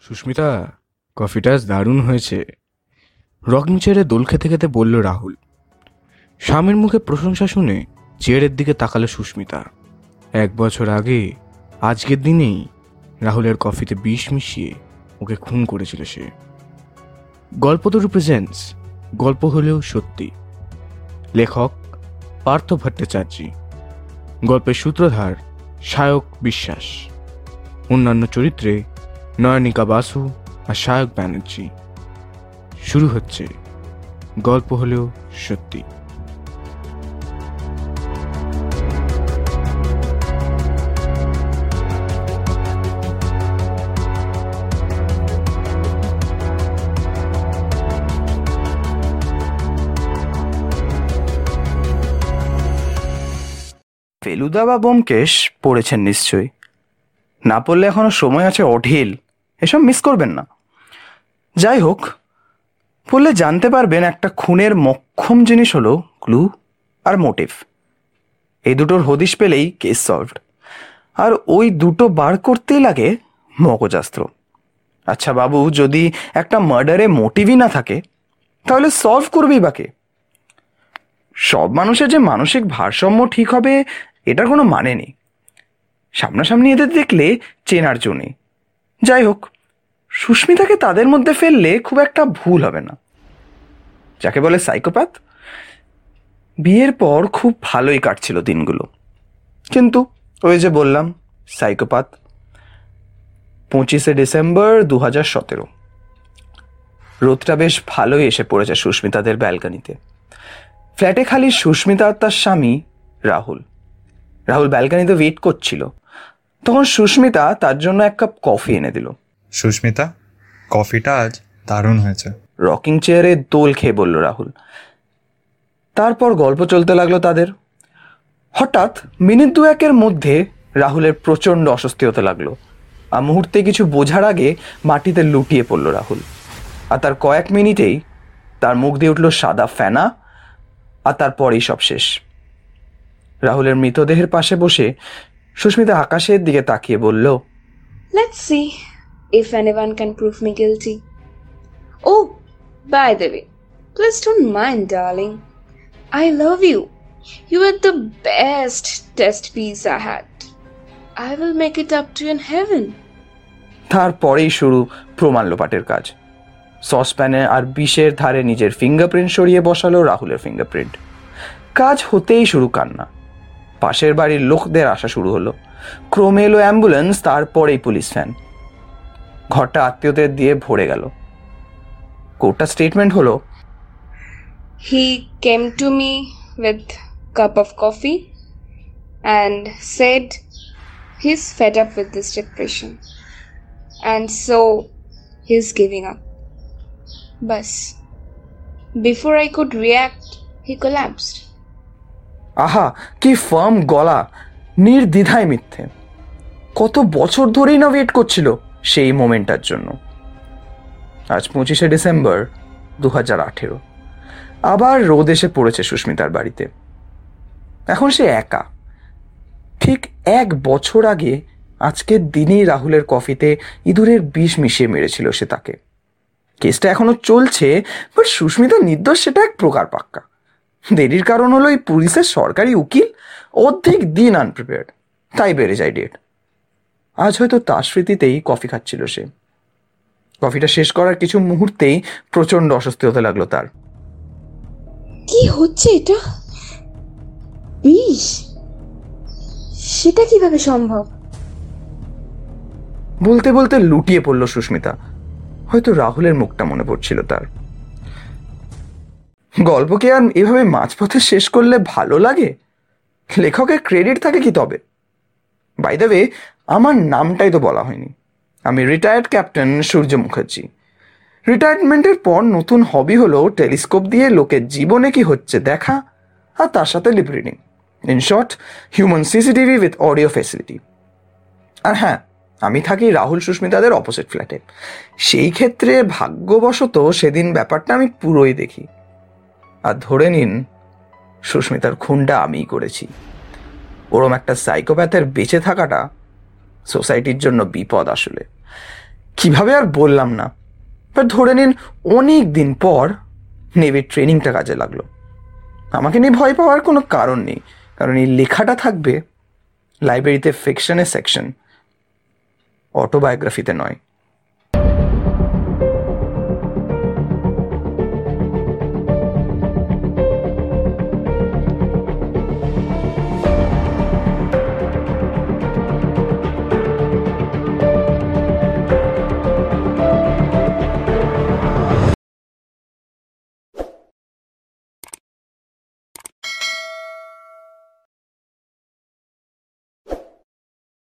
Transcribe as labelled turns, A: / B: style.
A: সুস্মিতা, কফিটা দারুণ হয়েছে। রকিং চেয়ারে দোল খেতে খেতে বলল রাহুল। স্বামীর মুখে প্রশংসা শুনে চেয়ারের দিকে তাকালো সুস্মিতা। এক বছর আগে, আজকের দিনেই রাহুলের কফিতে বিষ মিশিয়ে ওকে খুন করেছিল সে। গল্প তো প্রেজেন্টস গল্প হলেও সত্যি। লেখক পার্থ ভট্টাচার্যী, গল্পের সূত্রধার সায়ক বিশ্বাস। অন্যান্য চরিত্রে নয়নিকা বাসু আর সায়ক ব্যানার্জি। শুরু হচ্ছে গল্প হলেও সত্যি।
B: ফেলুদা বা বোমকেশ পড়েছেন নিশ্চয়ই। না পড়লে এখনও সময় আছে অঢিল। এসব মিস করবেন না। যাই হোক পড়লে জানতে পারবেন একটা খুনের মক্ষম জিনিস হলো ক্লু আর মোটিভ এই দুটোর হদিশ পেলেই কেস সলভড আর ওই দুটো বার করতেই লাগে মগজাস্ত্র। আচ্ছা বাবু, যদি একটা মার্ডারে মোটিভই না থাকে, তাহলে সলভ করবেই বাকে সব মানুষের যে মানসিক ভারসাম্য ঠিক হবে, এটার কোনো মানে নেই। সামনাসামনি এদের দেখলে চেনার জন্যে যাই হোক, সুস্মিতাকে তাদের মধ্যে ফেললে খুব একটা ভুল হবে না। যাকে বলে সাইকোপ্যাথ বিয়ের পর খুব ভালোই কাটছিল দিনগুলো। কিন্তু ওই যে বললাম সাইকোপ্যাথ পঁচিশে ডিসেম্বর দু হাজার সতেরো। রোদটা বেশ ভালোই এসে পড়েছে সুস্মিতাদের ব্যালকানিতে। ফ্ল্যাটে খালি সুস্মিতা আর তার স্বামী রাহুল। রাহুল ব্যালকানিতে ওয়েট করছিল। তখন সুস্মিতা তার জন্য এক কাপ কফি এনে দিল।
C: সুস্মিতা কফিটা আজ দারুণ হয়েছে।
B: রকিং চেয়ারে দোল খেয়ে বলল রাহুল। তারপর গল্প চলতে লাগল তাদের। হঠাৎ মিনিট দুয়েকের মধ্যে রাহুলের প্রচণ্ড অস্বস্তি হতে লাগল। আর মুহূর্তে কিছু বোঝার আগে মাটিতে লুটিয়ে পড়ল রাহুল। আর তার কয়েক মিনিটেই তার মুখ দিয়ে উঠল সাদা ফেনা আর তারপরেই সব শেষ। রাহুলের মৃতদেহের পাশে বসে সুস্মিতা আকাশের দিকে তাকিয়ে বলল
D: let's see if anyone can proof me guilty oh by the way please don't mind darling I love you the best test piece I had I make it up to in heaven
B: তারপরেই শুরু প্রমাণ লোপাটের কাজ। সসপ্যানে আর বিষের ধারে নিজের fingerprint সরিয়ে বসালো রাহুলের fingerprint কাজ হতেই শুরু কান্না। পাশের বাড়ির লোকদের আসা শুরু হলো। ক্রমে এলো অ্যাম্বুলেন্স, তারপরেই পুলিশ ফ্যান ঘরটা আত্মীয়দের দিয়ে ভরে গেল। কোর্টটা স্টেটমেন্ট হলো
D: he came to me with cup of coffee and said he is fed up with this depression and so he is giving up bus before I could react he collapsed
B: আহা, কি farm গলা। নির্দ্বিধায় মিথ্যে। কত বছর ধরেই না wait করছিল সেই মোমেন্টটার জন্য। আজ পঁচিশে ডিসেম্বর দু হাজার আঠেরো। আবার রোদ এসে পড়েছে সুস্মিতার বাড়িতে। এখন সে একা। ঠিক এক বছর আগে আজকের দিনেই রাহুলের কফিতে ইঁদুরের বিষ মিশিয়ে মেরেছিল সে তাকে। কেসটা এখনও চলছে বাট সুস্মিতা নির্দোষ সেটা এক প্রকার পাক্কা। দেরির কারণ হলো এই পুলিশের সরকারি উকিল অর্ধেক দিন আনপ্রিপেয়ার্ড তাই বেড়ে যায় ডেট আজ হয়তো তার স্মৃতিতেই কফি খাচ্ছিল সে। কফিটা শেষ করার কিছু মুহূর্তেই প্রচণ্ড অস্বস্তি হতে লাগল তার।
D: কি হচ্ছে এটা? বিষ সেটা কীভাবে সম্ভব?
B: বলতে বলতে লুটিয়ে পড়ল সুস্মিতা। হয়তো রাহুলের মুখটা মনে পড়ছিল তার। গল্পকে আর এভাবে মাঝপথে শেষ করলে ভালো লাগে? লেখকের ক্রেডিট থাকে কি তবে? বাই দ্য ওয়ে আমার নামটাই তো বলা হয়নি। আমি রিটায়ার্ড ক্যাপ্টেন সূর্য মুখার্জি। রিটায়ারমেন্টের পর নতুন হবি হলো টেলিস্কোপ দিয়ে লোকের জীবনে কি হচ্ছে দেখা, আর তার সাথে lip reading in short human CCTV with audio facility আর হ্যাঁ আমি থাকি রাহুল সুস্মিতাদের অপোজিট ফ্ল্যাটে সেই ক্ষেত্রে ভাগ্যবশত সেদিন ব্যাপারটা আমি পুরোই দেখি। আর ধরে নিন, সুস্মিতার খুনটা আমিই করেছি। ওরম একটা সাইকোপ্যাথের বেঁচে থাকাটা সোসাইটির জন্য বিপদ আসলে। কীভাবে আর বললাম না, এবার ধরে নিন অনেক দিন পর নেভির ট্রেনিংটা কাজে লাগল। আমাকে নিয়ে ভয় পাওয়ার কোনো কারণ নেই, কারণ এই লেখাটা থাকবে লাইব্রেরিতে ফিকশনের সেকশন, অটোবায়োগ্রাফিতে নয়।